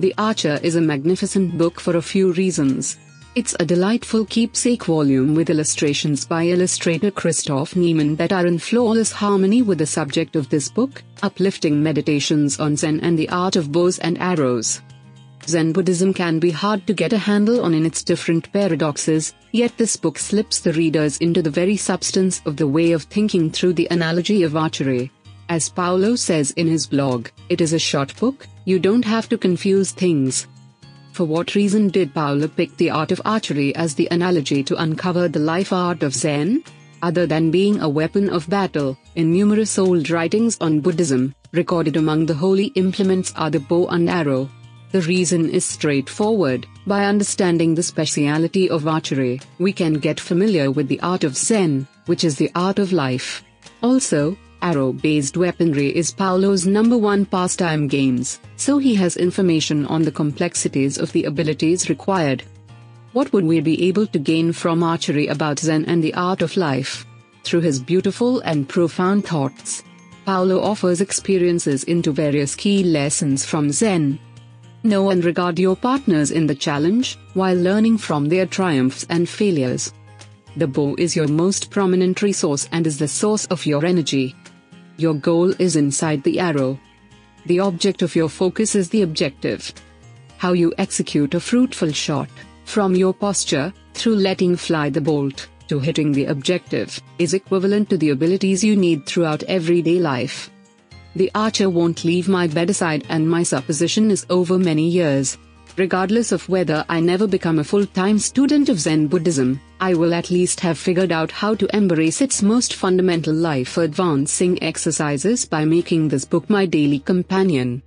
The Archer is a magnificent book for a few reasons. It's a delightful keepsake volume with illustrations by illustrator Christoph Niemann that are in flawless harmony with the subject of this book, uplifting meditations on Zen and the art of bows and arrows. Zen Buddhism can be hard to get a handle on in its different paradoxes, yet this book slips the readers into the very substance of the way of thinking through the analogy of archery. As Paulo says in his blog, it is a short book, you don't have to confuse things. For what reason did Paulo pick the art of archery as the analogy to uncover the life art of Zen? Other than being a weapon of battle, in numerous old writings on Buddhism, recorded among the holy implements are the bow and arrow. The reason is straightforward. By understanding the speciality of archery, we can get familiar with the art of Zen, which is the art of life. Also, Arrow-based weaponry is Paulo's number one pastime games, so he has information on the complexities of the abilities required. What would we be able to gain from archery about Zen and the art of life? Through his beautiful and profound thoughts, Paulo offers experiences into various key lessons from Zen. Know and regard your partners in the challenge, while learning from their triumphs and failures. The bow is your most prominent resource and is the source of your energy. Your goal is inside the arrow. The object of your focus is the objective. How you execute a fruitful shot, from your posture, through letting fly the bolt, to hitting the objective, is equivalent to the abilities you need throughout everyday life. The archer won't leave my bedside and my supposition is over many years. Regardless of whether I never become a full-time student of Zen Buddhism, I will at least have figured out how to embrace its most fundamental life advancing exercises by making this book my daily companion.